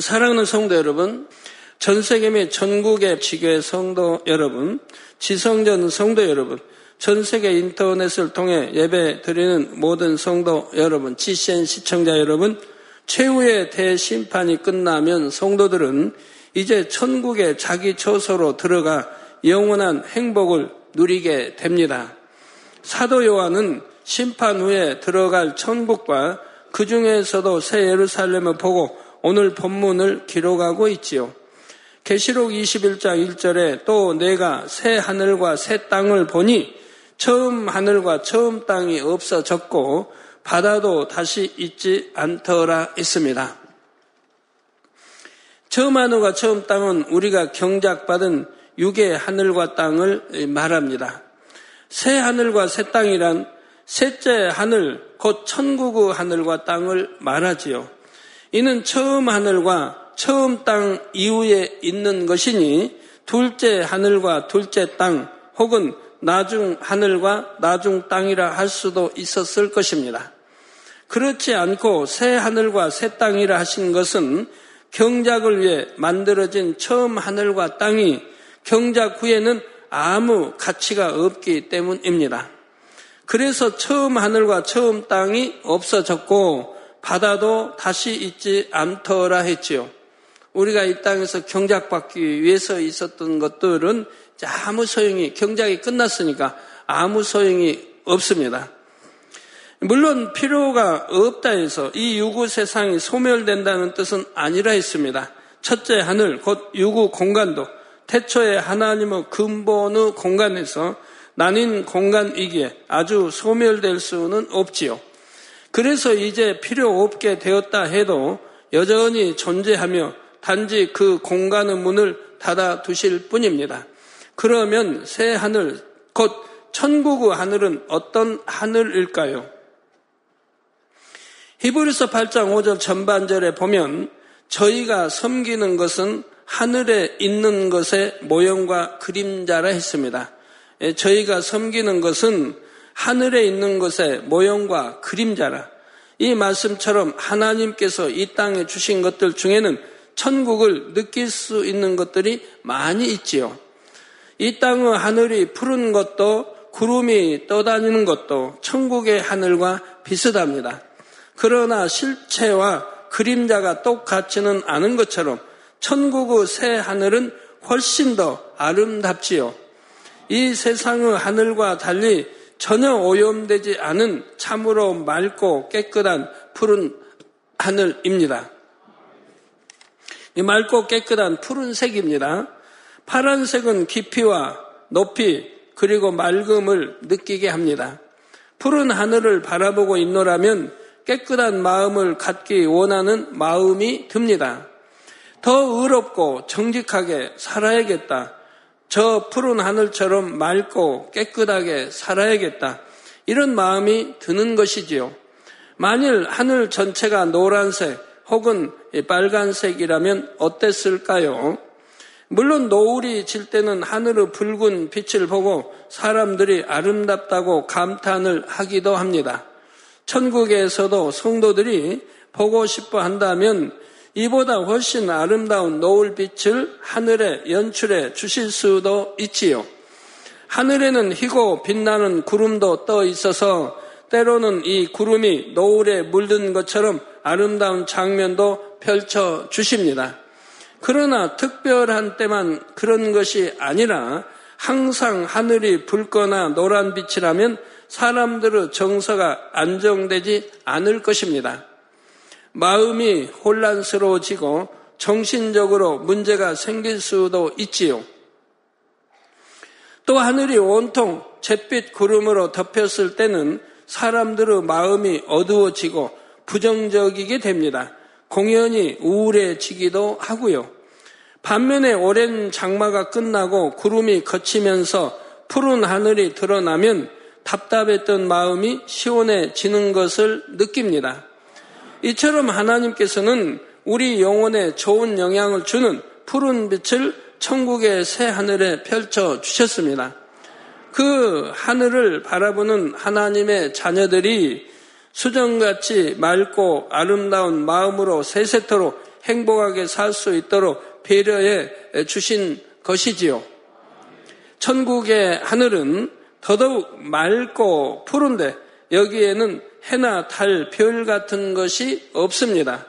사랑하는 성도 여러분, 전 세계 및 전국의 지교회 성도 여러분, 지성전 성도 여러분, 전 세계 인터넷을 통해 예배 드리는 모든 성도 여러분, GCN 시청자 여러분, 최후의 대심판이 끝나면 성도들은 이제 천국의 자기 처소로 들어가 영원한 행복을 누리게 됩니다. 사도 요한은 심판 후에 들어갈 천국과 그 중에서도 새 예루살렘을 보고 오늘 본문을 기록하고 있지요. 계시록 21장 1절에 또 내가 새 하늘과 새 땅을 보니 처음 하늘과 처음 땅이 없어졌고 바다도 다시 있지 않더라 했습니다. 처음 하늘과 처음 땅은 우리가 경작받은 육의 하늘과 땅을 말합니다. 새 하늘과 새 땅이란 셋째 하늘, 곧 천국의 하늘과 땅을 말하지요. 이는 처음 하늘과 처음 땅 이후에 있는 것이니 둘째 하늘과 둘째 땅 혹은 나중 하늘과 나중 땅이라 할 수도 있었을 것입니다. 그렇지 않고 새 하늘과 새 땅이라 하신 것은 경작을 위해 만들어진 처음 하늘과 땅이 경작 후에는 아무 가치가 없기 때문입니다. 그래서 처음 하늘과 처음 땅이 없어졌고 바다도 다시 있지 않더라 했지요. 우리가 이 땅에서 경작받기 위해서 있었던 것들은 아무 소용이 경작이 끝났으니까 아무 소용이 없습니다. 물론 필요가 없다 해서 이 유구 세상이 소멸된다는 뜻은 아니라 했습니다. 첫째 하늘 곧 유구 공간도 태초에 하나님의 근본의 공간에서 나뉜 공간이기에 아주 소멸될 수는 없지요. 그래서 이제 필요 없게 되었다 해도 여전히 존재하며 단지 그 공간의 문을 닫아 두실 뿐입니다. 그러면 새 하늘, 곧 천국의 하늘은 어떤 하늘일까요? 히브리서 8장 5절 전반절에 보면 저희가 섬기는 것은 하늘에 있는 것의 모형과 그림자라 했습니다. 예, 저희가 섬기는 것은 하늘에 있는 것의 모형과 그림자라. 이 말씀처럼 하나님께서 이 땅에 주신 것들 중에는 천국을 느낄 수 있는 것들이 많이 있지요. 이 땅의 하늘이 푸른 것도 구름이 떠다니는 것도 천국의 하늘과 비슷합니다. 그러나 실체와 그림자가 똑같지는 않은 것처럼 천국의 새 하늘은 훨씬 더 아름답지요. 이 세상의 하늘과 달리 전혀 오염되지 않은 참으로 맑고 깨끗한 푸른 하늘입니다. 이 맑고 깨끗한 푸른색입니다. 파란색은 깊이와 높이 그리고 맑음을 느끼게 합니다. 푸른 하늘을 바라보고 있노라면 깨끗한 마음을 갖기 원하는 마음이 듭니다. 더 의롭고 정직하게 살아야겠다. 저 푸른 하늘처럼 맑고 깨끗하게 살아야겠다. 이런 마음이 드는 것이지요. 만일 하늘 전체가 노란색 혹은 빨간색이라면 어땠을까요? 물론 노을이 질 때는 하늘의 붉은 빛을 보고 사람들이 아름답다고 감탄을 하기도 합니다. 천국에서도 성도들이 보고 싶어 한다면 이보다 훨씬 아름다운 노을빛을 하늘에 연출해 주실 수도 있지요. 하늘에는 희고 빛나는 구름도 떠 있어서 때로는 이 구름이 노을에 물든 것처럼 아름다운 장면도 펼쳐 주십니다. 그러나 특별한 때만 그런 것이 아니라 항상 하늘이 붉거나 노란 빛이라면 사람들의 정서가 안정되지 않을 것입니다. 마음이 혼란스러워지고 정신적으로 문제가 생길 수도 있지요. 또 하늘이 온통 잿빛 구름으로 덮였을 때는 사람들의 마음이 어두워지고 부정적이게 됩니다. 공연이 우울해지기도 하고요. 반면에 오랜 장마가 끝나고 구름이 걷히면서 푸른 하늘이 드러나면 답답했던 마음이 시원해지는 것을 느낍니다. 이처럼 하나님께서는 우리 영혼에 좋은 영향을 주는 푸른 빛을 천국의 새 하늘에 펼쳐 주셨습니다. 그 하늘을 바라보는 하나님의 자녀들이 수정같이 맑고 아름다운 마음으로 세세토록 행복하게 살 수 있도록 배려해 주신 것이지요. 천국의 하늘은 더더욱 맑고 푸른데 여기에는 해나 달, 별 같은 것이 없습니다.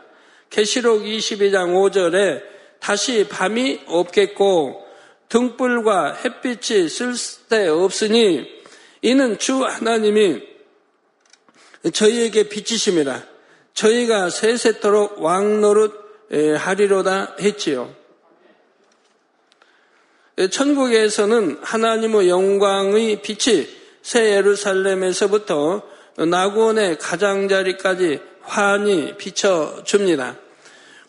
계시록 22장 5절에 다시 밤이 없겠고 등불과 햇빛이 쓸데 없으니 이는 주 하나님이 저희에게 비치심이라 저희가 세세토록 왕노릇 하리로다 했지요. 천국에서는 하나님의 영광의 빛이 새 예루살렘에서부터 나곤의 가장자리까지 환히 비춰줍니다.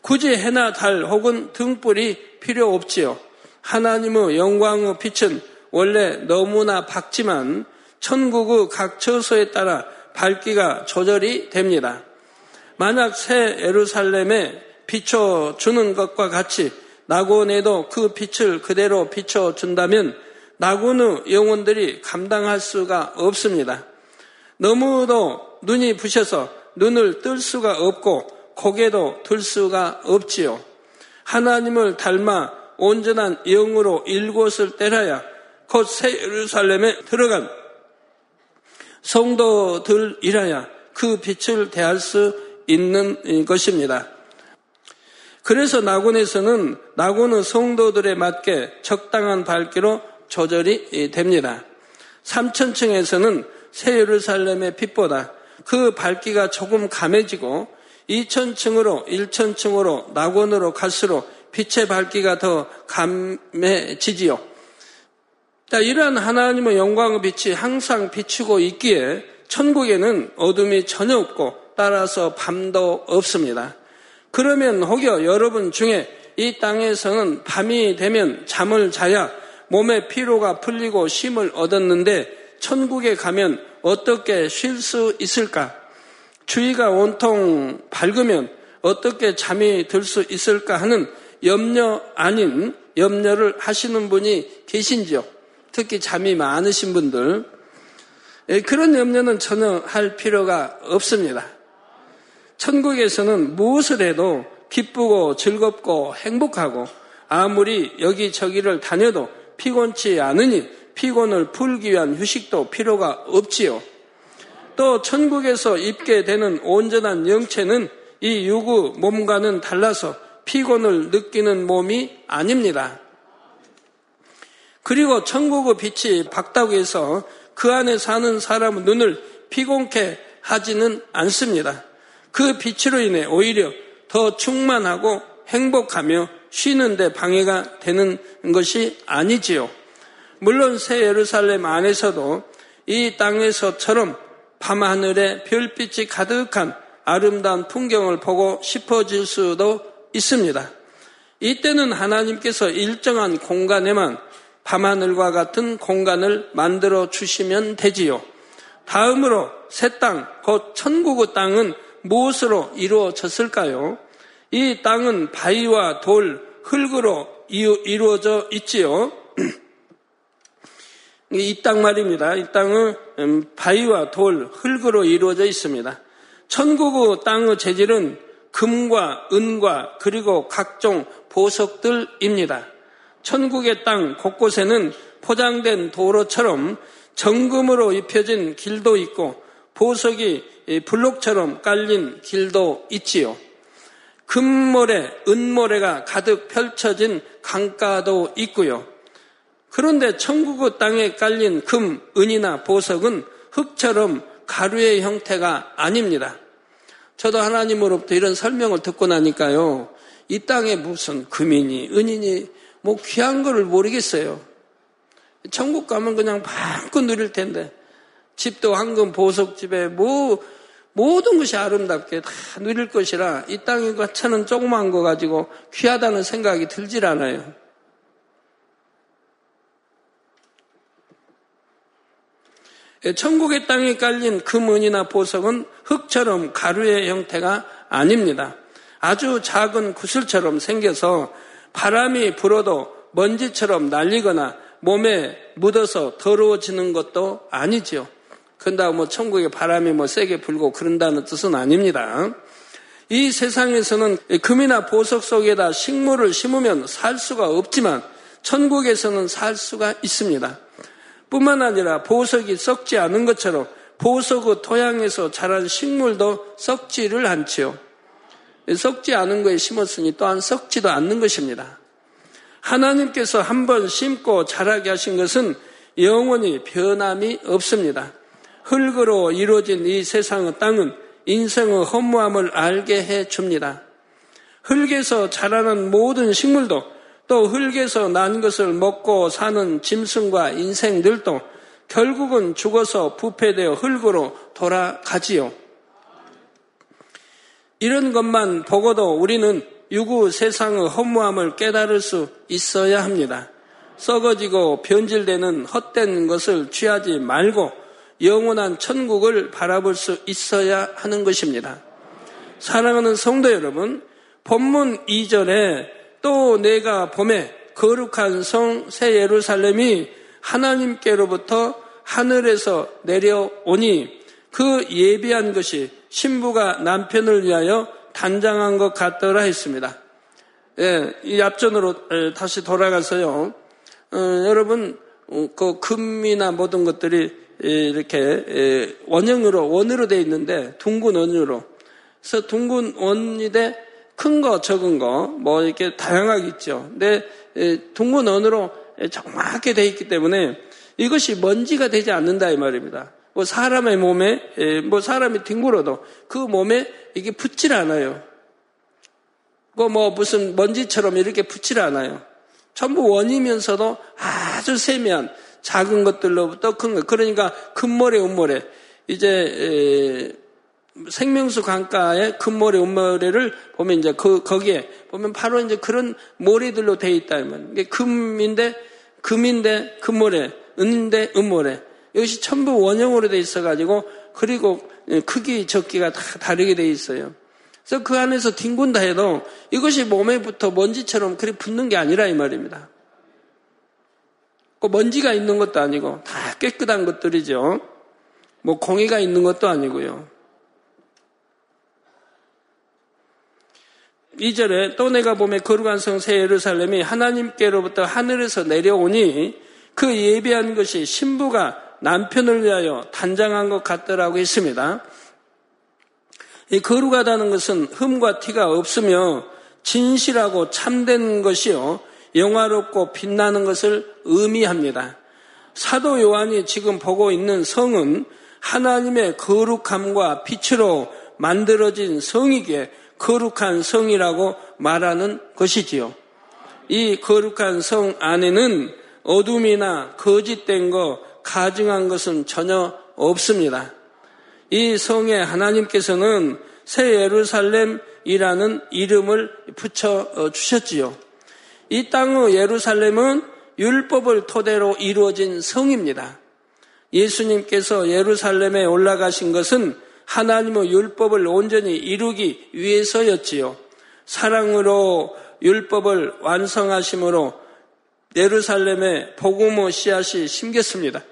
굳이 해나 달 혹은 등불이 필요 없지요. 하나님의 영광의 빛은 원래 너무나 밝지만 천국의 각 처소에 따라 밝기가 조절이 됩니다. 만약 새 예루살렘에 비춰주는 것과 같이 나곤에도 그 빛을 그대로 비춰준다면 나곤의 영혼들이 감당할 수가 없습니다. 너무도 눈이 부셔서 눈을 뜰 수가 없고 고개도 들 수가 없지요. 하나님을 닮아 온전한 영으로 일곳을 때려야 곧 새 예루살렘에 들어간 성도들이라야 그 빛을 대할 수 있는 것입니다. 그래서 나곤에서는 나곤의 성도들에 맞게 적당한 밝기로 조절이 됩니다. 3천층에서는 새 예루살렘의 빛보다 그 밝기가 조금 감해지고 2천층으로 1천층으로 낙원으로 갈수록 빛의 밝기가 더 감해지지요. 이러한 하나님의 영광의 빛이 항상 비추고 있기에 천국에는 어둠이 전혀 없고 따라서 밤도 없습니다. 그러면 혹여 여러분 중에 이 땅에서는 밤이 되면 잠을 자야 몸의 피로가 풀리고 쉼을 얻었는데 천국에 가면 어떻게 쉴 수 있을까? 주위가 온통 밝으면 어떻게 잠이 들 수 있을까 하는 염려 아닌 염려를 하시는 분이 계신지요? 특히 잠이 많으신 분들. 예, 그런 염려는 전혀 할 필요가 없습니다. 천국에서는 무엇을 해도 기쁘고 즐겁고 행복하고 아무리 여기저기를 다녀도 피곤치 않으니 피곤을 풀기 위한 휴식도 필요가 없지요. 또 천국에서 입게 되는 온전한 영체는 이 유구 몸과는 달라서 피곤을 느끼는 몸이 아닙니다. 그리고 천국의 빛이 밝다고 해서 그 안에 사는 사람의 눈을 피곤케 하지는 않습니다. 그 빛으로 인해 오히려 더 충만하고 행복하며 쉬는데 방해가 되는 것이 아니지요. 물론 새 예루살렘 안에서도 이 땅에서처럼 밤하늘에 별빛이 가득한 아름다운 풍경을 보고 싶어질 수도 있습니다. 이때는 하나님께서 일정한 공간에만 밤하늘과 같은 공간을 만들어 주시면 되지요. 다음으로 새 땅, 곧 천국의 땅은 무엇으로 이루어졌을까요? 이 땅은 바위와 돌, 흙으로 이루어져 있지요. 이 땅 말입니다. 이 땅은 음, 바위와 돌, 흙으로 이루어져 있습니다. 천국의 땅의 재질은 금과 은과 그리고 각종 보석들입니다. 천국의 땅 곳곳에는 포장된 도로처럼 정금으로 입혀진 길도 있고 보석이 블록처럼 깔린 길도 있지요. 금모래, 은모래가 가득 펼쳐진 강가도 있고요. 그런데 천국의 땅에 깔린 금, 은이나 보석은 흙처럼 가루의 형태가 아닙니다. 저도 하나님으로부터 이런 설명을 듣고 나니까요. 이 땅에 무슨 금이니, 은이니, 뭐 귀한 거를 모르겠어요. 천국 가면 그냥 마음껏 누릴 텐데. 집도 황금 보석집에 뭐 모든 것이 아름답게 다 누릴 것이라 이 땅의 가차는 조그만 거 가지고 귀하다는 생각이 들질 않아요. 천국의 땅에 깔린 금은이나 보석은 흙처럼 가루의 형태가 아닙니다. 아주 작은 구슬처럼 생겨서 바람이 불어도 먼지처럼 날리거나 몸에 묻어서 더러워지는 것도 아니지요. 그런다고 뭐 천국에 바람이 뭐 세게 불고 그런다는 뜻은 아닙니다. 이 세상에서는 금이나 보석 속에다 식물을 심으면 살 수가 없지만 천국에서는 살 수가 있습니다. 뿐만 아니라 보석이 썩지 않은 것처럼 보석의 토양에서 자란 식물도 썩지를 않지요. 썩지 않은 거에 심었으니 또한 썩지도 않는 것입니다. 하나님께서 한번 심고 자라게 하신 것은 영원히 변함이 없습니다. 흙으로 이루어진 이 세상의 땅은 인생의 허무함을 알게 해 줍니다. 흙에서 자라는 모든 식물도 또 흙에서 난 것을 먹고 사는 짐승과 인생들도 결국은 죽어서 부패되어 흙으로 돌아가지요. 이런 것만 보고도 우리는 유구 세상의 허무함을 깨달을 수 있어야 합니다. 썩어지고 변질되는 헛된 것을 취하지 말고 영원한 천국을 바라볼 수 있어야 하는 것입니다. 사랑하는 성도 여러분, 본문 2절에 또 내가 봄에 거룩한 성 새 예루살렘이 하나님께로부터 하늘에서 내려오니 그 예비한 것이 신부가 남편을 위하여 단장한 것 같더라 했습니다. 예, 이 앞전으로 다시 돌아가서요. 어, 여러분 어, 그 금이나 모든 것들이 이렇게 원형으로 원으로 되어 있는데 둥근 원으로 그래서 둥근 원인데 큰 거, 적은 거, 뭐 이렇게 다양하게 있죠. 근데 둥근 원으로 정확하게 되어 있기 때문에 이것이 먼지가 되지 않는다 이 말입니다. 뭐 사람의 몸에 뭐 사람이 뒹굴어도 그 몸에 이게 붙질 않아요. 그뭐 무슨 먼지처럼 이렇게 붙질 않아요. 전부 원이면서도 아주 세미한 작은 것들로부터 큰 것. 그러니까 금모래, 은모래. 이제 생명수 강가의 금모래, 은모래를 보면 이제 그 거기에 보면 바로 이제 그런 모래들로 돼 있다 면 금인데 금인데 금모래, 은인데 은모래. 이것이 전부 원형으로 돼 있어 가지고 그리고 크기 적기가 다 다르게 돼 있어요. 그래서 그 안에서 뒹군다 해도 이것이 몸에 붙어 먼지처럼 그리 붙는 게 아니라 이 말입니다. 그 먼지가 있는 것도 아니고 다 깨끗한 것들이죠. 뭐 공이가 있는 것도 아니고요. 이절에또 내가 보면 거룩한 성새 예루살렘이 하나님께로부터 하늘에서 내려오니 그 예비한 것이 신부가 남편을 위하여 단장한 것 같더라고 했습니다. 이 거룩하다는 것은 흠과 티가 없으며 진실하고 참된 것이요. 영화롭고 빛나는 것을 의미합니다. 사도 요한이 지금 보고 있는 성은 하나님의 거룩함과 빛으로 만들어진 성이기에 거룩한 성이라고 말하는 것이지요. 이 거룩한 성 안에는 어둠이나 거짓된 것, 가증한 것은 전혀 없습니다. 이 성에 하나님께서는 새 예루살렘이라는 이름을 붙여 주셨지요. 이 땅의 예루살렘은 율법을 토대로 이루어진 성입니다. 예수님께서 예루살렘에 올라가신 것은 하나님의 율법을 온전히 이루기 위해서였지요. 사랑으로 율법을 완성하심으로 예루살렘에 복음의 씨앗이 심겼습니다.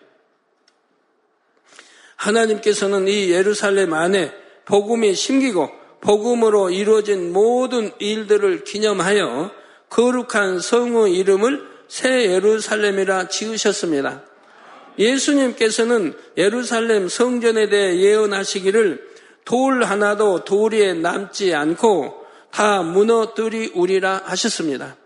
하나님께서는 이 예루살렘 안에 복음이 심기고 복음으로 이루어진 모든 일들을 기념하여 거룩한 성의 이름을 새 예루살렘이라 지으셨습니다. 예수님께서는 예루살렘 성전에 대해 예언하시기를 돌 하나도 돌에 남지 않고 다 무너뜨리우리라 하셨습니다.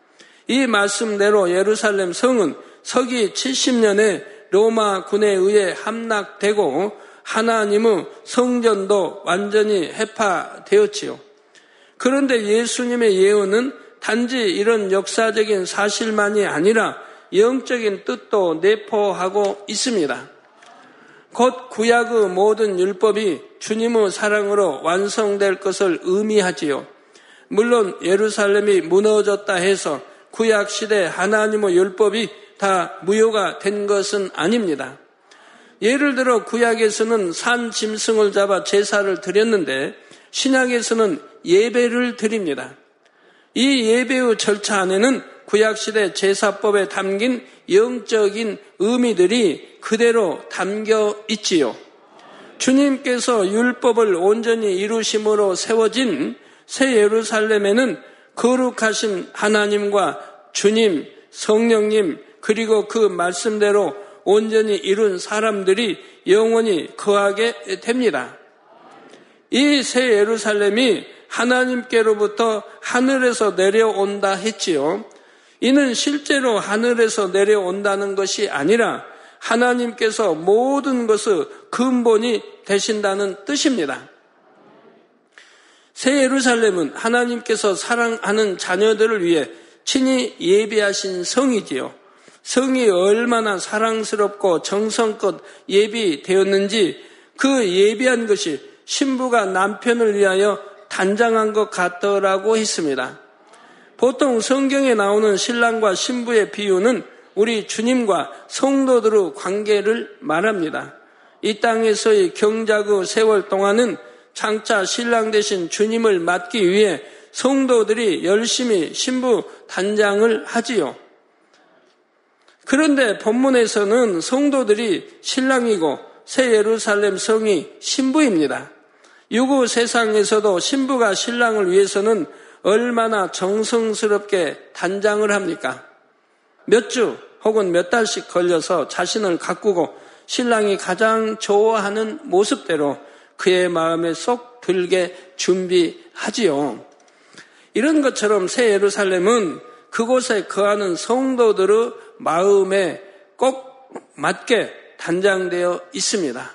이 말씀대로 예루살렘 성은 서기 70년에 로마 군에 의해 함락되고 하나님의 성전도 완전히 해파되었지요. 그런데 예수님의 예언은 단지 이런 역사적인 사실만이 아니라 영적인 뜻도 내포하고 있습니다. 곧 구약의 모든 율법이 주님의 사랑으로 완성될 것을 의미하지요. 물론 예루살렘이 무너졌다 해서 구약 시대 하나님의 율법이 다 무효가 된 것은 아닙니다. 예를 들어 구약에서는 산 짐승을 잡아 제사를 드렸는데 신약에서는 예배를 드립니다. 이 예배의 절차 안에는 구약시대 제사법에 담긴 영적인 의미들이 그대로 담겨 있지요. 주님께서 율법을 온전히 이루심으로 세워진 새 예루살렘에는 거룩하신 하나님과 주님, 성령님, 그리고 그 말씀대로 온전히 이룬 사람들이 영원히 거하게 됩니다. 이 새 예루살렘이 하나님께로부터 하늘에서 내려온다 했지요. 이는 실제로 하늘에서 내려온다는 것이 아니라 하나님께서 모든 것의 근본이 되신다는 뜻입니다. 새 예루살렘은 하나님께서 사랑하는 자녀들을 위해 친히 예비하신 성이지요. 성이 얼마나 사랑스럽고 정성껏 예비되었는지 그 예비한 것이 신부가 남편을 위하여 단장한 것 같더라고 했습니다. 보통 성경에 나오는 신랑과 신부의 비유는 우리 주님과 성도들의 관계를 말합니다. 이 땅에서의 경작의 세월 동안은 장차 신랑 대신 주님을 맡기 위해 성도들이 열심히 신부 단장을 하지요. 그런데 본문에서는 성도들이 신랑이고 새 예루살렘 성이 신부입니다. 유구 세상에서도 신부가 신랑을 위해서는 얼마나 정성스럽게 단장을 합니까? 몇 주 혹은 몇 달씩 걸려서 자신을 가꾸고 신랑이 가장 좋아하는 모습대로 그의 마음에 쏙 들게 준비하지요. 이런 것처럼 새 예루살렘은 그곳에 거하는 성도들의 마음에 꼭 맞게 단장되어 있습니다.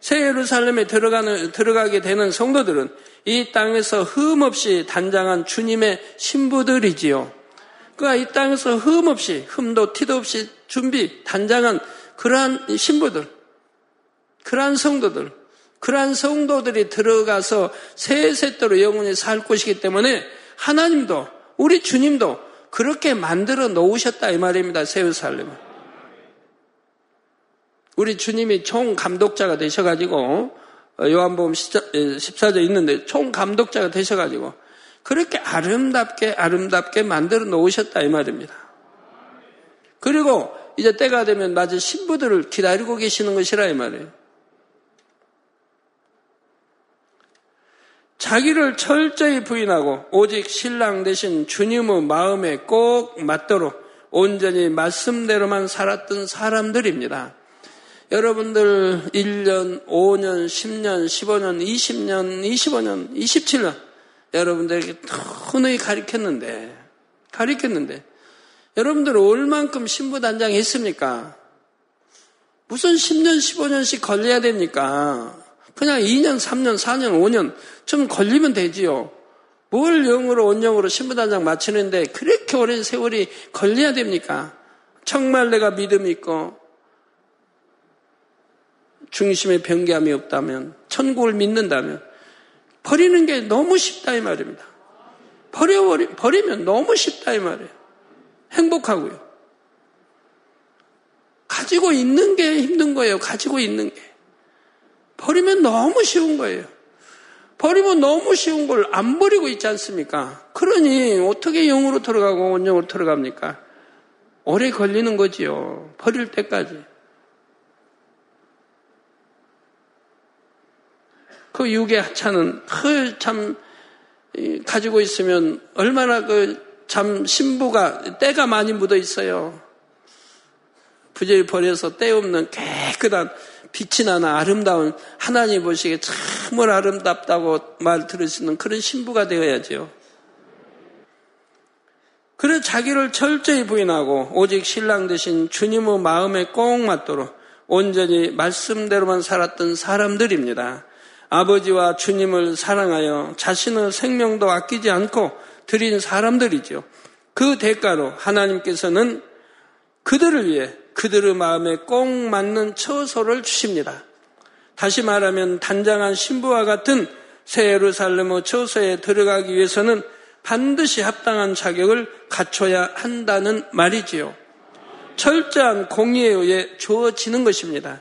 새 예루살렘에 들어가는, 들어가게 되는 성도들은 이 땅에서 흠없이 단장한 주님의 신부들이지요. 그가 이 땅에서 흠없이, 흠도 티도 없이 준비, 단장한 그러한 신부들, 그러한 성도들, 그러한 성도들이 들어가서 세세대로 영원히 살 것이기 때문에 하나님도, 우리 주님도 그렇게 만들어 놓으셨다 이 말입니다. 새 예루살렘을. 우리 주님이 총 감독자가 되셔가지고 어, 요한복음 14절 있는데 총 감독자가 되셔가지고 그렇게 아름답게 아름답게 만들어 놓으셨다 이 말입니다. 그리고 이제 때가 되면 마치 신부들을 기다리고 계시는 것이라 이 말이에요. 자기를 철저히 부인하고 오직 신랑 대신 주님의 마음에 꼭 맞도록 온전히 말씀대로만 살았던 사람들입니다. 여러분들 1년, 5년, 10년, 15년, 20년, 25년, 27년 여러분들에게 흔히 가르쳤는데 가르쳤는데 여러분들 얼만큼 신부단장 했습니까? 무슨 10년, 15년씩 걸려야 됩니까? 그냥 2년, 3년, 4년, 5년 좀 걸리면 되지요. 뭘 영으로 온영으로 신부단장 마치는데 그렇게 오랜 세월이 걸려야 됩니까? 정말 내가 믿음 있고 중심에 변개함이 없다면, 천국을 믿는다면, 버리는 게 너무 쉽다 이 말입니다. 버려버리, 버리면 너무 쉽다 이 말이에요. 행복하고요. 가지고 있는 게 힘든 거예요. 가지고 있는 게. 버리면 너무 쉬운 거예요. 버리면 너무 쉬운 걸 안 버리고 있지 않습니까? 그러니 어떻게 영으로 들어가고 원영으로 들어갑니까? 오래 걸리는 거지요. 버릴 때까지. 그 육의 하찮은 그참 가지고 있으면 얼마나 그 참 신부가 때가 많이 묻어 있어요. 부재를 버려서 때 없는 깨끗한 빛이 나는 아름다운 하나님 보시기에 참을 아름답다고 말 들으시는 그런 신부가 되어야죠. 그래 자기를 철저히 부인하고 오직 신랑 대신 주님의 마음에 꼭 맞도록 온전히 말씀대로만 살았던 사람들입니다. 아버지와 주님을 사랑하여 자신의 생명도 아끼지 않고 드린 사람들이죠. 그 대가로 하나님께서는 그들을 위해 그들의 마음에 꼭 맞는 처소를 주십니다. 다시 말하면 단장한 신부와 같은 새 예루살렘의 처소에 들어가기 위해서는 반드시 합당한 자격을 갖춰야 한다는 말이지요. 철저한 공의에 의해 주어지는 것입니다.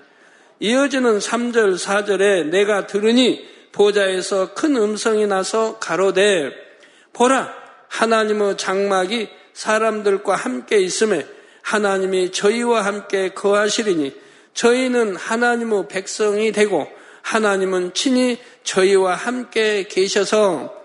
이어지는 3절, 4절에 내가 들으니 보좌에서 큰 음성이 나서 가로되 보라 하나님의 장막이 사람들과 함께 있음에 하나님이 저희와 함께 거하시리니 저희는 하나님의 백성이 되고 하나님은 친히 저희와 함께 계셔서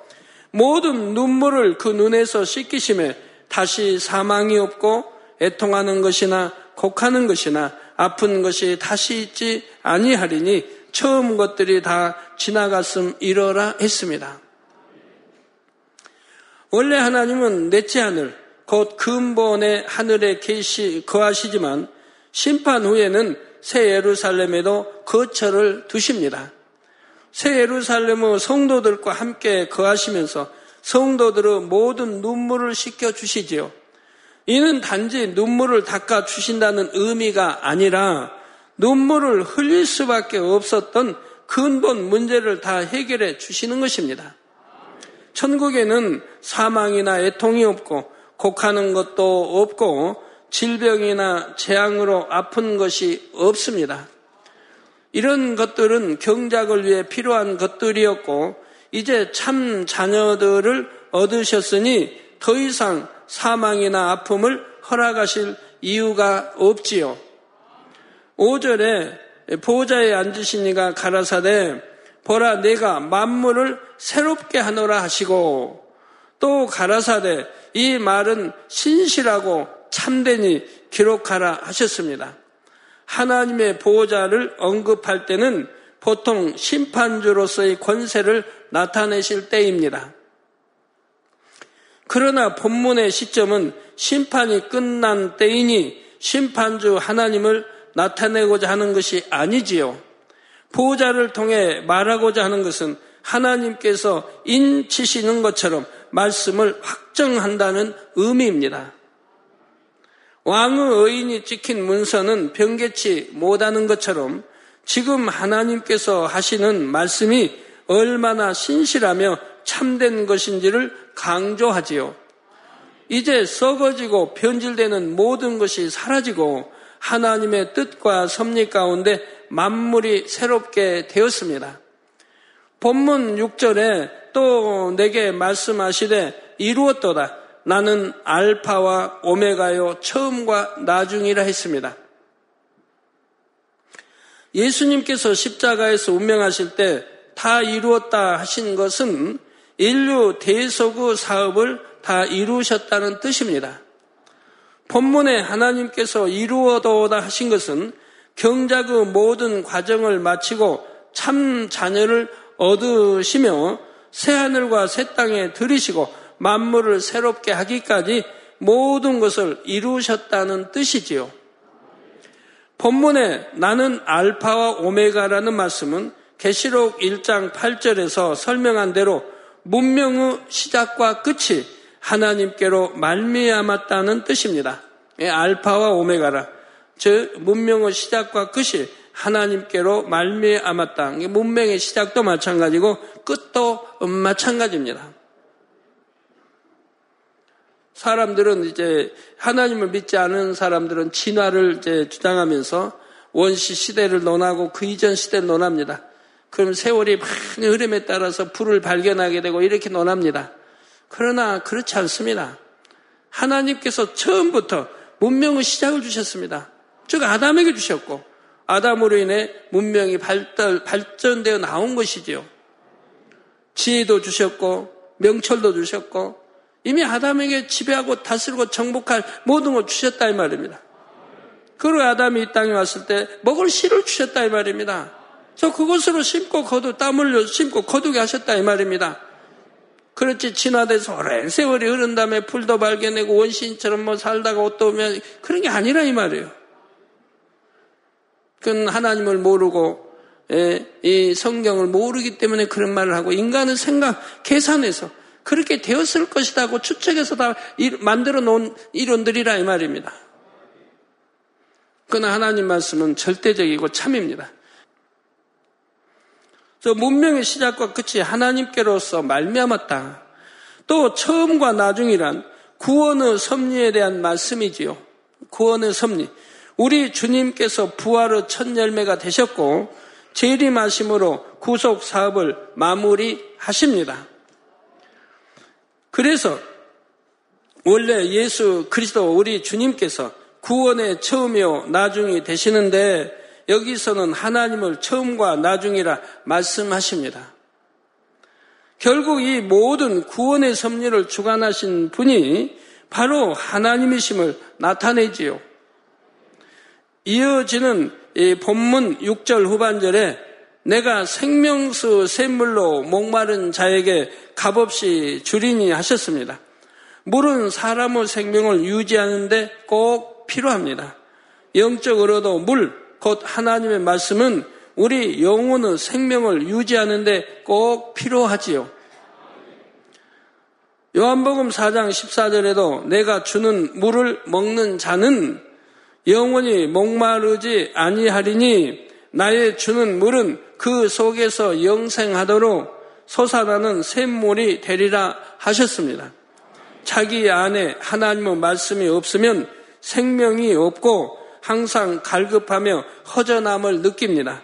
모든 눈물을 그 눈에서 씻기심에 다시 사망이 없고 애통하는 것이나 곡하는 것이나 아픈 것이 다시 있지 아니하리니 처음 것들이 다 지나갔음 이러라 했습니다. 원래 하나님은 넷째 하늘, 곧 근본의 하늘에 계시, 거하시지만 심판 후에는 새 예루살렘에도 거처를 두십니다. 새 예루살렘의 성도들과 함께 거하시면서 성도들의 모든 눈물을 씻겨 주시지요. 이는 단지 눈물을 닦아 주신다는 의미가 아니라 눈물을 흘릴 수밖에 없었던 근본 문제를 다 해결해 주시는 것입니다. 천국에는 사망이나 애통이 없고 곡하는 것도 없고 질병이나 재앙으로 아픈 것이 없습니다. 이런 것들은 경작을 위해 필요한 것들이었고 이제 참 자녀들을 얻으셨으니 더 이상 사망이나 아픔을 허락하실 이유가 없지요. 5절에 보호자에 앉으신 이가 가라사대 보라 내가 만물을 새롭게 하노라 하시고 또 가라사대 이 말은 신실하고 참되니 기록하라 하셨습니다. 하나님의 보호자를 언급할 때는 보통 심판주로서의 권세를 나타내실 때입니다. 그러나 본문의 시점은 심판이 끝난 때이니 심판주 하나님을 나타내고자 하는 것이 아니지요. 보호자를 통해 말하고자 하는 것은 하나님께서 인치시는 것처럼 말씀을 확정한다는 의미입니다. 왕의 의인이 찍힌 문서는 변개치 못하는 것처럼 지금 하나님께서 하시는 말씀이 얼마나 신실하며 참된 것인지를 강조하지요. 이제 썩어지고 변질되는 모든 것이 사라지고 하나님의 뜻과 섭리 가운데 만물이 새롭게 되었습니다. 본문 6절에 또 내게 말씀하시되 이루었도다. 나는 알파와 오메가요 처음과 나중이라 했습니다. 예수님께서 십자가에서 운명하실 때 다 이루었다 하신 것은 인류 대소구 사업을 다 이루셨다는 뜻입니다. 본문에 하나님께서 이루어도다 하신 것은 경작의 모든 과정을 마치고 참 자녀를 얻으시며 새 하늘과 새 땅에 들이시고 만물을 새롭게 하기까지 모든 것을 이루셨다는 뜻이지요. 본문에 나는 알파와 오메가라는 말씀은 계시록 1장 8절에서 설명한 대로 문명의 시작과 끝이 하나님께로 말미암았다는 뜻입니다. 예, 알파와 오메가라. 즉 문명의 시작과 끝이 하나님께로 말미암았다. 문명의 시작도 마찬가지고 끝도 마찬가지입니다. 사람들은 이제 하나님을 믿지 않은 사람들은 진화를 이제 주장하면서 원시 시대를 논하고 그 이전 시대를 논합니다. 그럼 세월이 많은 흐름에 따라서 불을 발견하게 되고 이렇게 논합니다. 그러나 그렇지 않습니다. 하나님께서 처음부터 문명의 시작을 주셨습니다. 즉 아담에게 주셨고 아담으로 인해 문명이 발달, 발전되어 나온 것이지요. 지혜도 주셨고 명철도 주셨고 이미 아담에게 지배하고 다스리고 정복할 모든 걸 주셨다 이 말입니다. 그리고 아담이 이 땅에 왔을 때 먹을 씨를 주셨다 이 말입니다. 저 그것으로 심고 거두 땀 흘려 심고 거두게 하셨다 이 말입니다. 그렇지 진화돼서 오랜 세월이 흐른 다음에 풀도 발견하고 원시인처럼 뭐 살다가 옷도 오면 그런 게 아니라 이 말이에요. 그건 하나님을 모르고 예, 이 성경을 모르기 때문에 그런 말을 하고 인간은 생각 계산해서 그렇게 되었을 것이라고 추측해서 다 만들어 놓은 이론들이라 이 말입니다. 그러나 하나님 말씀은 절대적이고 참입니다. 저 문명의 시작과 끝이 하나님께로서 말미암았다. 또 처음과 나중이란 구원의 섭리에 대한 말씀이지요. 구원의 섭리. 우리 주님께서 부활의 첫 열매가 되셨고 재림하심으로 구속 사업을 마무리하십니다. 그래서 원래 예수 그리스도 우리 주님께서 구원의 처음이요 나중이 되시는데 여기서는 하나님을 처음과 나중이라 말씀하십니다. 결국 이 모든 구원의 섭리를 주관하신 분이 바로 하나님이심을 나타내지요. 이어지는 본문 6절 후반절에 내가 생명수 샘물로 목마른 자에게 값없이 주리니 하셨습니다. 물은 사람의 생명을 유지하는데 꼭 필요합니다. 영적으로도 물, 곧 하나님의 말씀은 우리 영혼의 생명을 유지하는데 꼭 필요하지요. 요한복음 4장 14절에도 내가 주는 물을 먹는 자는 영원히 목마르지 아니하리니 나의 주는 물은 그 속에서 영생하도록 솟아나는 샘물이 되리라 하셨습니다. 자기 안에 하나님의 말씀이 없으면 생명이 없고 항상 갈급하며 허전함을 느낍니다.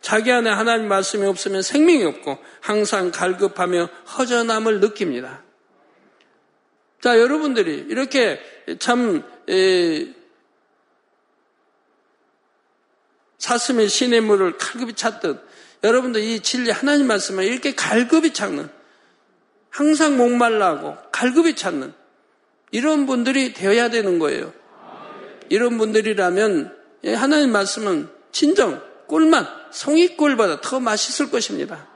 자기 안에 하나님 말씀이 없으면 생명이 없고 항상 갈급하며 허전함을 느낍니다. 자, 여러분들이 이렇게 참 에, 사슴의 신의 물을 갈급히 찾듯 여러분도 이 진리 하나님 말씀을 이렇게 갈급히 찾는 항상 목말라하고 갈급히 찾는 이런 분들이 되어야 되는 거예요. 이런 분들이라면 하나님 말씀은 진정 꿀맛 성의꿀보다 더 맛있을 것입니다.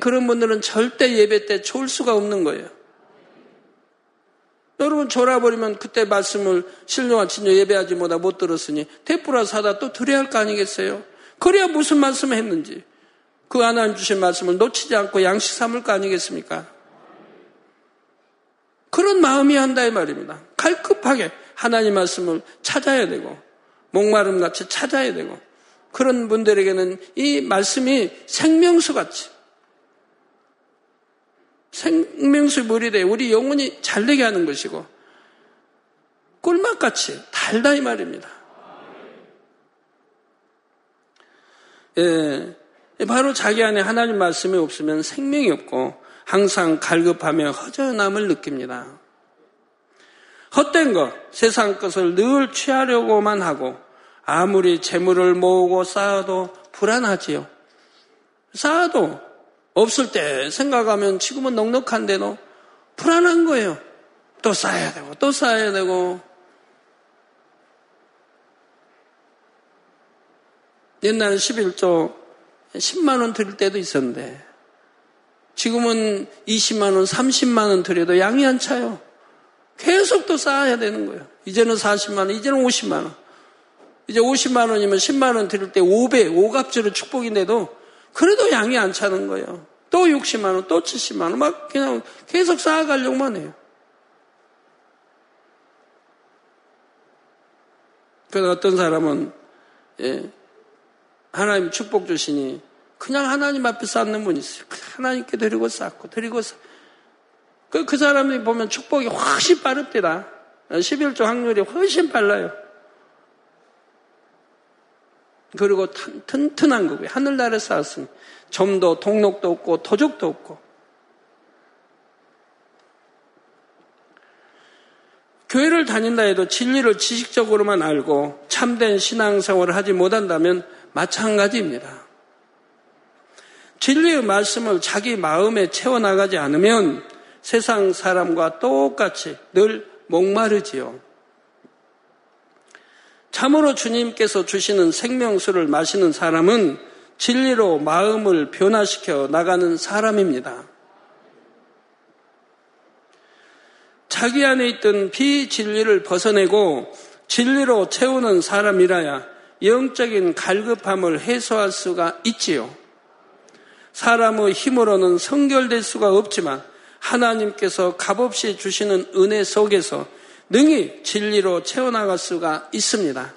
그런 분들은 절대 예배 때 좋을 수가 없는 거예요. 여러분 졸아버리면 그때 말씀을 신령한 친녀 예배하지 못하 못 들었으니 대뿌라 사다 또 드려야 할 거 아니겠어요? 그래야 무슨 말씀을 했는지 그 하나님 주신 말씀을 놓치지 않고 양식 삼을 거 아니겠습니까? 그런 마음이 한다 이 말입니다. 갈급하게 하나님 말씀을 찾아야 되고 목마름 같이 찾아야 되고 그런 분들에게는 이 말씀이 생명수 같이 생명수 물이 돼 우리 영혼이 잘 되게 하는 것이고 꿀맛같이 달다 이 말입니다. 예, 바로 자기 안에 하나님 말씀이 없으면 생명이 없고 항상 갈급하며 허전함을 느낍니다. 헛된 것, 세상 것을 늘 취하려고만 하고 아무리 재물을 모으고 쌓아도 불안하지요. 쌓아도 없을 때 생각하면 지금은 넉넉한데도 불안한 거예요. 또 쌓아야 되고 또 쌓아야 되고 옛날에 11조 10만 원 드릴 때도 있었는데 지금은 20만 원, 30만 원 드려도 양이 안 차요. 계속 또 쌓아야 되는 거예요. 이제는 40만 원, 이제는 50만 원. 이제 50만 원이면 10만 원 드릴 때 5배, 5갑절의 축복인데도 그래도 양이 안 차는 거예요. 또 60만 원, 또 70만 원, 막 그냥 계속 쌓아가려고만 해요. 그래서 어떤 사람은 예, 하나님 축복 주시니 그냥 하나님 앞에 쌓는 분이 있어요. 하나님께 드리고 쌓고 드리고 쌓. 그, 그 사람이 보면 축복이 훨씬 빠릅니다. 11조 확률이 훨씬 빨라요. 그리고 튼튼한 거고요. 하늘나라에 쌓았으니 점도 동록도 없고 도적도 없고 교회를 다닌다 해도 진리를 지식적으로만 알고 참된 신앙생활을 하지 못한다면 마찬가지입니다. 진리의 말씀을 자기 마음에 채워나가지 않으면 세상 사람과 똑같이 늘 목마르지요. 참으로 주님께서 주시는 생명수를 마시는 사람은 진리로 마음을 변화시켜 나가는 사람입니다. 자기 안에 있던 비진리를 벗어내고 진리로 채우는 사람이라야 영적인 갈급함을 해소할 수가 있지요. 사람의 힘으로는 성결될 수가 없지만 하나님께서 값없이 주시는 은혜 속에서 능히 진리로 채워나갈 수가 있습니다.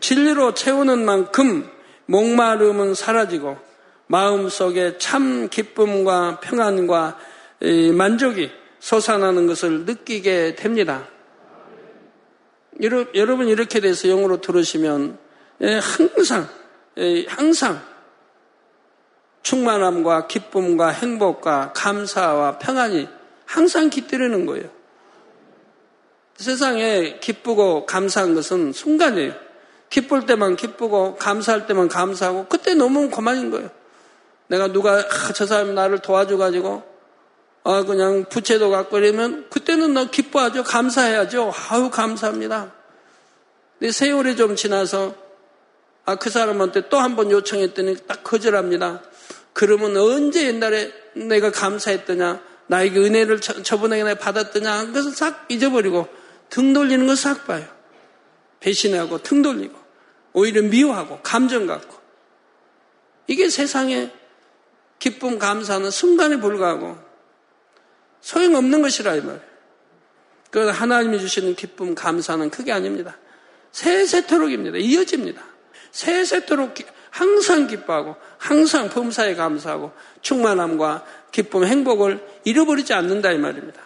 진리로 채우는 만큼 목마름은 사라지고 마음속에 참 기쁨과 평안과 만족이 솟아나는 것을 느끼게 됩니다. 여러분 이렇게 돼서 영어로 들으시면 항상 항상 충만함과 기쁨과 행복과 감사와 평안이 항상 깃들이는 거예요. 세상에 기쁘고 감사한 것은 순간이에요. 기쁠 때만 기쁘고 감사할 때만 감사하고 그때 너무 그만인 거예요. 내가 누가 아, 저 사람이 나를 도와줘가지고 아 그냥 부채도 갖고 이러면 그때는 너 기뻐하죠. 감사해야죠. 아유 감사합니다. 근데 세월이 좀 지나서 아 그 사람한테 또 한 번 요청했더니 딱 거절합니다. 그러면 언제 옛날에 내가 감사했더냐 나에게 은혜를 저번에 내가 받았더냐 그것을 싹 잊어버리고 등 돌리는 거 싹 봐요. 배신하고 등 돌리고 오히려 미워하고 감정 갖고 이게 세상의 기쁨 감사는 순간에 불과하고 소용없는 것이라 이 말이에요. 그 하나님이 주시는 기쁨 감사는 그게 아닙니다. 세세토록입니다. 이어집니다. 세세토록 항상 기뻐하고 항상 범사에 감사하고 충만함과 기쁨, 행복을 잃어버리지 않는다 이 말입니다.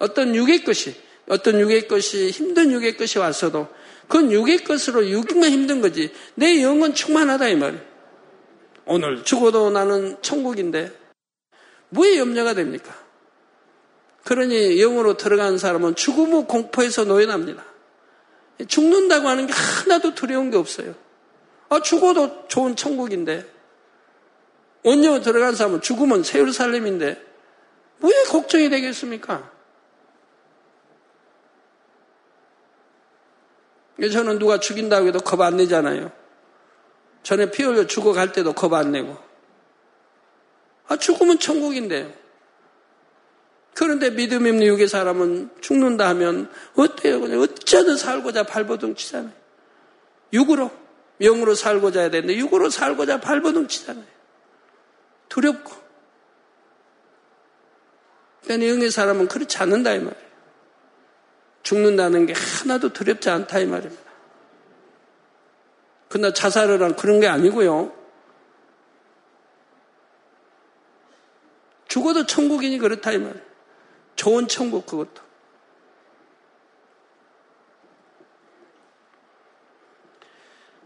어떤 육의 것이 어떤 육의 것이 힘든 육의 것이 왔어도 그건 육의 것으로 육만 힘든 거지 내 영은 충만하다 이 말이에요. 오늘 죽어도 나는 천국인데 뭐에 염려가 됩니까? 그러니 영으로 들어간 사람은 죽음의 공포에서 노연합니다. 죽는다고 하는 게 하나도 두려운 게 없어요. 아, 죽어도 좋은 천국인데. 원녀 들어간 사람은 죽으면 세율살렘인데 왜 걱정이 되겠습니까? 저는 누가 죽인다고 해도 겁 안 내잖아요. 전에 피 흘려 죽어갈 때도 겁 안 내고. 아, 죽으면 천국인데. 그런데 믿음 있는 육의 사람은 죽는다 하면 어때요? 그냥 어쩌든 살고자 발버둥 치잖아요. 육으로, 영으로 살고자 해야 되는데 육으로 살고자 발버둥 치잖아요. 두렵고. 그러니까 영의 사람은 그렇지 않는다 이 말이에요. 죽는다는 게 하나도 두렵지 않다 이 말입니다. 그러나 자살을 한 그런 게 아니고요. 죽어도 천국이니 그렇다 이 말이에요. 좋은 천국 그것도.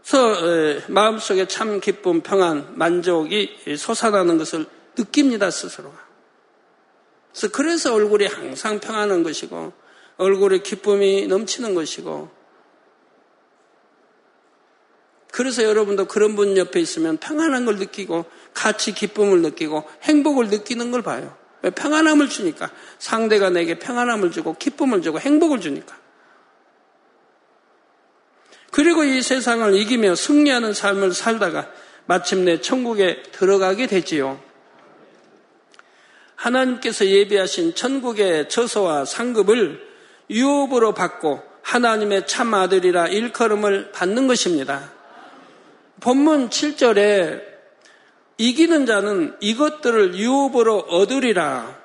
그래서 마음속에 참 기쁨, 평안, 만족이 솟아나는 것을 느낍니다 스스로가. 그래서 그래서 얼굴이 항상 평안한 것이고 얼굴에 기쁨이 넘치는 것이고 그래서 여러분도 그런 분 옆에 있으면 평안한 걸 느끼고 같이 기쁨을 느끼고 행복을 느끼는 걸 봐요. 왜 평안함을 주니까 상대가 내게 평안함을 주고 기쁨을 주고 행복을 주니까. 그리고 이 세상을 이기며 승리하는 삶을 살다가 마침내 천국에 들어가게 되지요. 하나님께서 예비하신 천국의 처소와 상급을 유업으로 받고 하나님의 참 아들이라 일컬음을 받는 것입니다. 본문 7절에 이기는 자는 이것들을 유업으로 얻으리라.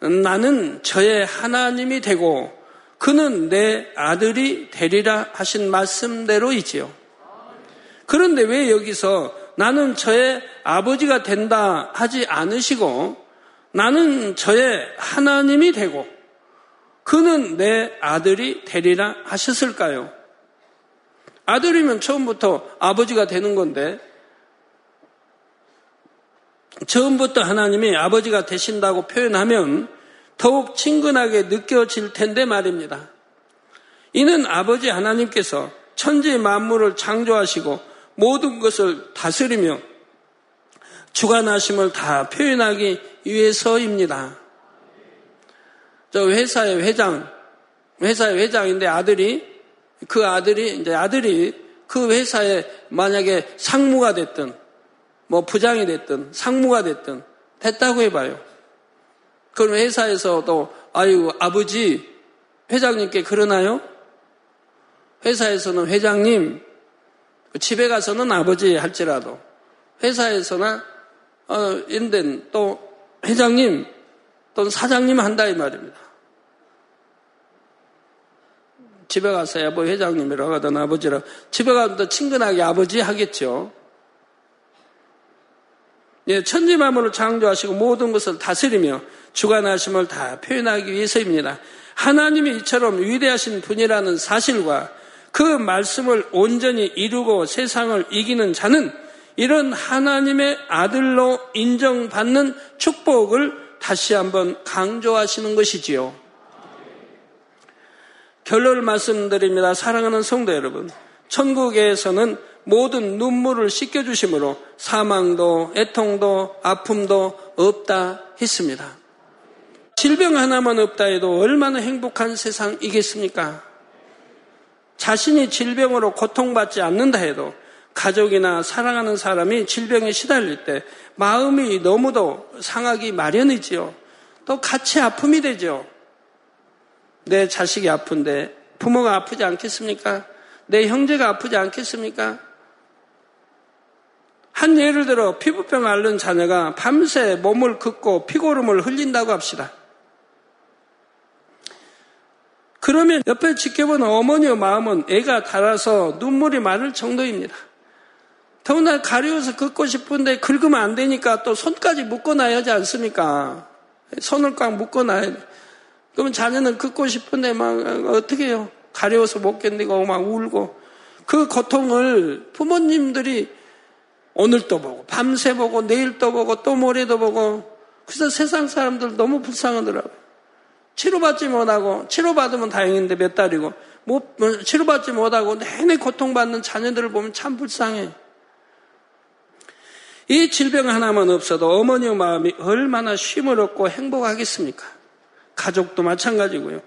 나는 저의 하나님이 되고 그는 내 아들이 되리라 하신 말씀대로이지요. 그런데 왜 여기서 나는 저의 아버지가 된다 하지 않으시고 나는 저의 하나님이 되고 그는 내 아들이 되리라 하셨을까요? 아들이면 처음부터 아버지가 되는 건데 처음부터 하나님이 아버지가 되신다고 표현하면 더욱 친근하게 느껴질 텐데 말입니다. 이는 아버지 하나님께서 천지 만물을 창조하시고 모든 것을 다스리며 주관하심을 다 표현하기 위해서입니다. 저 회사의 회장, 회사의 회장인데 아들이 그 아들이 이제 아들이 그 회사에 만약에 상무가 됐든 뭐 부장이 됐든 상무가 됐든 됐다고 해봐요. 그럼 회사에서도 아유 아버지 회장님께 그러나요? 회사에서는 회장님 집에 가서는 아버지 할지라도 회사에서나 어, 이런 또 회장님 또는 사장님 한다 이 말입니다. 집에 가서야 뭐 회장님이라고 하든 아버지라 집에 가면 더 친근하게 아버지 하겠죠. 예, 천지 만물을 창조하시고 모든 것을 다스리며 주관하심을 다 표현하기 위해서입니다. 하나님이 이처럼 위대하신 분이라는 사실과 그 말씀을 온전히 이루고 세상을 이기는 자는 이런 하나님의 아들로 인정받는 축복을 다시 한번 강조하시는 것이지요. 결론을 말씀드립니다. 사랑하는 성도 여러분. 천국에서는 모든 눈물을 씻겨주심으로 사망도 애통도 아픔도 없다 했습니다. 질병 하나만 없다 해도 얼마나 행복한 세상이겠습니까? 자신이 질병으로 고통받지 않는다 해도 가족이나 사랑하는 사람이 질병에 시달릴 때 마음이 너무도 상하기 마련이지요. 또 같이 아픔이 되죠. 내 자식이 아픈데 부모가 아프지 않겠습니까? 내 형제가 아프지 않겠습니까? 한 예를 들어 피부병 앓는 자녀가 밤새 몸을 긋고 피고름을 흘린다고 합시다. 그러면 옆에 지켜보는 어머니의 마음은 애가 달아서 눈물이 마를 정도입니다. 더구나 가려워서 긋고 싶은데 긁으면 안 되니까 또 손까지 묶어놔야 하지 않습니까? 손을 꽉 묶어놔야 돼. 그러면 자녀는 긋고 싶은데 막 어떻게 해요? 가려워서 못 견디고 막 울고 그 고통을 부모님들이 오늘 또 보고 밤새 보고 내일 또 보고 또 모레도 보고 그래서 세상 사람들 너무 불쌍하더라고요. 치료받지 못하고 치료받으면 다행인데 몇 달이고 못, 뭐 치료받지 못하고 내내 고통받는 자녀들을 보면 참 불쌍해. 이 질병 하나만 없어도 어머니의 마음이 얼마나 쉼을 얻고 행복하겠습니까? 가족도 마찬가지고요.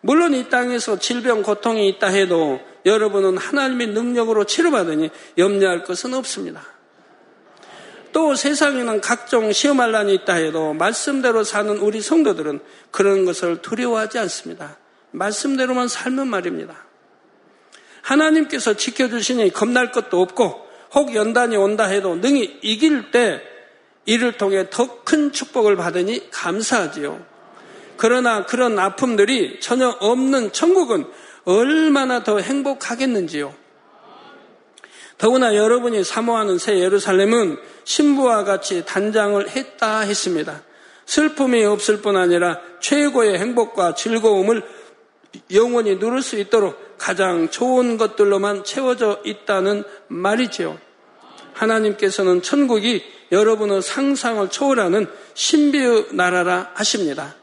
물론 이 땅에서 질병, 고통이 있다 해도 여러분은 하나님의 능력으로 치료받으니 염려할 것은 없습니다. 또 세상에는 각종 시험할 난이 있다 해도 말씀대로 사는 우리 성도들은 그런 것을 두려워하지 않습니다. 말씀대로만 살면 말입니다. 하나님께서 지켜주시니 겁날 것도 없고 혹 연단이 온다 해도 능히 이길 때 이를 통해 더 큰 축복을 받으니 감사하지요. 그러나 그런 아픔들이 전혀 없는 천국은 얼마나 더 행복하겠는지요. 더구나 여러분이 사모하는 새 예루살렘은 신부와 같이 단장을 했다 했습니다. 슬픔이 없을 뿐 아니라 최고의 행복과 즐거움을 영원히 누릴 수 있도록 가장 좋은 것들로만 채워져 있다는 말이지요. 하나님께서는 천국이 여러분의 상상을 초월하는 신비의 나라라 하십니다.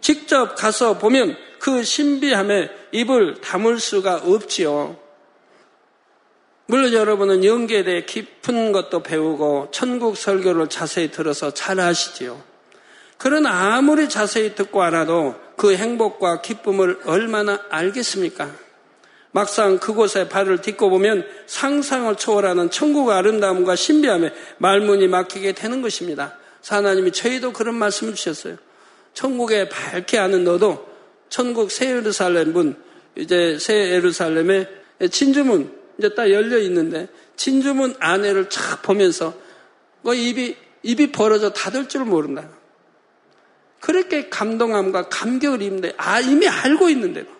직접 가서 보면 그 신비함에 입을 다물 수가 없지요. 물론 여러분은 연계에 대해 깊은 것도 배우고 천국 설교를 자세히 들어서 잘 아시지요. 그러나 아무리 자세히 듣고 알아도 그 행복과 기쁨을 얼마나 알겠습니까? 막상 그곳에 발을 딛고 보면 상상을 초월하는 천국의 아름다움과 신비함에 말문이 막히게 되는 것입니다. 하나님이 저희도 그런 말씀을 주셨어요. 천국에 밝게 아는 너도 천국 새 예루살렘 문, 이제 새 예루살렘의 진주문, 이제 딱 열려 있는데, 진주문 안에를 쫙 보면서, 뭐 입이, 입이 벌어져 닫을 줄 모른다. 그렇게 감동함과 감격을 입는데, 아, 이미 알고 있는데도.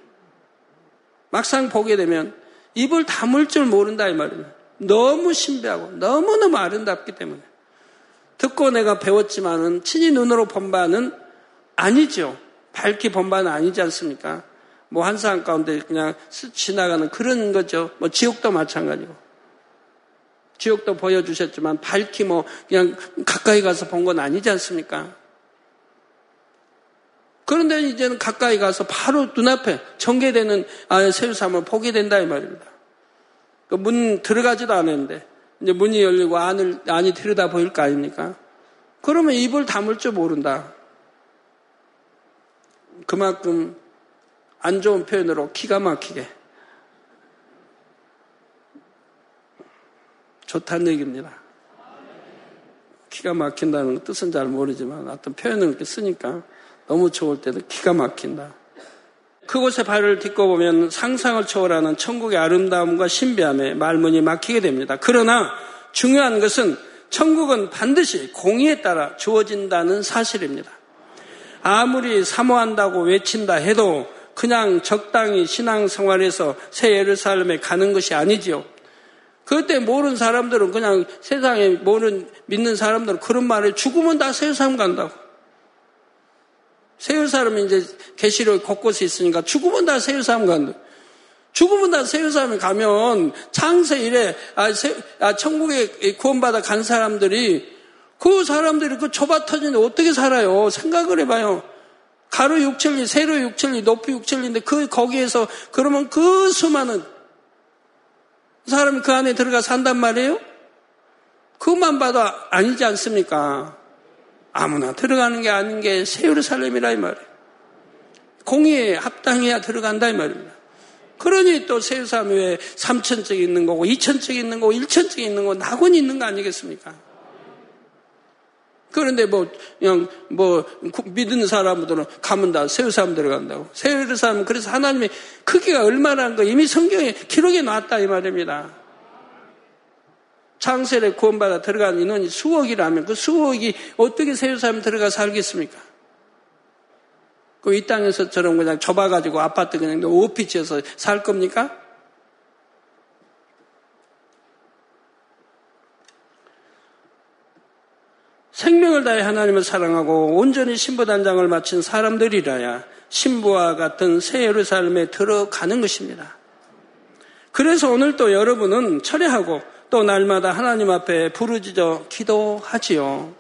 막상 보게 되면 입을 다물 줄 모른다, 이 말입니다. 너무 신비하고, 너무너무 아름답기 때문에. 듣고 내가 배웠지만은, 친히 눈으로 본 바는 아니죠. 밝기 본바는 아니지 않습니까? 뭐한 사람 가운데 그냥 지나가는 그런 거죠. 뭐 지옥도 마찬가지고. 지옥도 보여주셨지만 밝히 뭐 그냥 가까이 가서 본 건 아니지 않습니까? 그런데 이제는 가까이 가서 바로 눈앞에 전개되는 아, 세우삼을 보게 된다 이 말입니다. 그 문 들어가지도 않았는데 이제 문이 열리고 안을 안이 들여다 보일 거 아닙니까? 그러면 입을 다물 줄 모른다. 그만큼 안 좋은 표현으로 기가 막히게 좋다는 얘기입니다. 기가 막힌다는 뜻은 잘 모르지만 어떤 표현을 이렇게 쓰니까 너무 좋을 때도 기가 막힌다. 그곳에 발을 딛고 보면 상상을 초월하는 천국의 아름다움과 신비함에 말문이 막히게 됩니다. 그러나 중요한 것은 천국은 반드시 공의에 따라 주어진다는 사실입니다. 아무리 사모한다고 외친다 해도 그냥 적당히 신앙생활에서 새 예루살렘에 가는 것이 아니지요. 그때 모르는 사람들은 그냥 세상에 모르는 믿는 사람들은 그런 말에 죽으면 다 새 예루살렘 간다고. 새 예루살렘이 이제 계시록 곳곳에 있으니까 죽으면 다 새 예루살렘 간다. 죽으면 다 새 예루살렘에 가면 창세 이래 아, 세, 아, 천국에 구원받아 간 사람들이 그 사람들이 그 좁아 터진데 어떻게 살아요? 생각을 해봐요. 가로 6천리, 세로 6천리, 높이 6천리인데 그 거기에서 그러면 그 수많은 사람이 그 안에 들어가 산단 말이에요? 그것만 봐도 아니지 않습니까? 아무나 들어가는 게 아닌 게 세우르살렘이라 이 말이에요. 공의에 합당해야 들어간다 이 말입니다. 그러니 또 세우삼 외에 3천째 있는 거고 2천째 있는 거고 1천째 있는 거고 낙원이 있는 거 아니겠습니까? 그런데 뭐 그냥 뭐 믿는 사람들은 가면 다 세우삼 들어간다고. 세우삼 그래서 하나님의 크기가 얼마나 거 이미 성경에 기록해 놨다 이 말입니다. 창세에 구원받아 들어간 인원이 수억이라면 그 수억이 어떻게 세우삼 들어가 살겠습니까? 그 이 땅에서처럼 그냥 좁아가지고 아파트 그냥 오피 지어서 살 겁니까? 생명을 다해 하나님을 사랑하고 온전히 신부단장을 마친 사람들이라야 신부와 같은 새 예루살렘에 들어가는 것입니다. 그래서 오늘 또 여러분은 철회하고 또 날마다 하나님 앞에 부르짖어 기도하지요.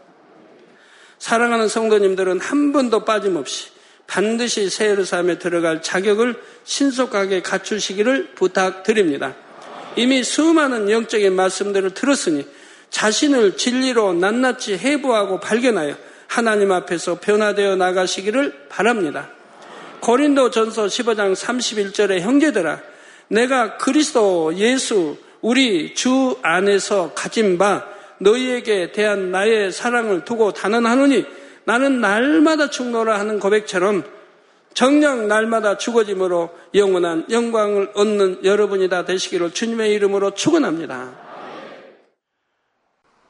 사랑하는 성도님들은 한 번도 빠짐없이 반드시 새 예루살렘에 들어갈 자격을 신속하게 갖추시기를 부탁드립니다. 이미 수많은 영적인 말씀들을 들었으니 자신을 진리로 낱낱이 해부하고 발견하여 하나님 앞에서 변화되어 나가시기를 바랍니다. 고린도 전서 15장 31절에 형제들아 내가 그리스도 예수 우리 주 안에서 가진 바 너희에게 대한 나의 사랑을 두고 단언하노니 나는 날마다 죽노라 하는 고백처럼 정녕 날마다 죽어짐으로 영원한 영광을 얻는 여러분이 다 되시기를 주님의 이름으로 축원합니다.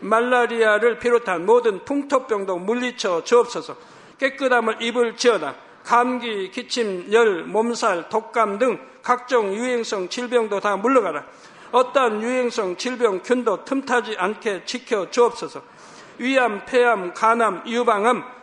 말라리아를 비롯한 모든 풍토병도 물리쳐 주옵소서. 깨끗함을 입을 지어다. 감기, 기침, 열, 몸살, 독감 등 각종 유행성 질병도 다 물러가라. 어떠한 유행성 질병 균도 틈타지 않게 지켜 주옵소서. 위암, 폐암, 간암, 유방암,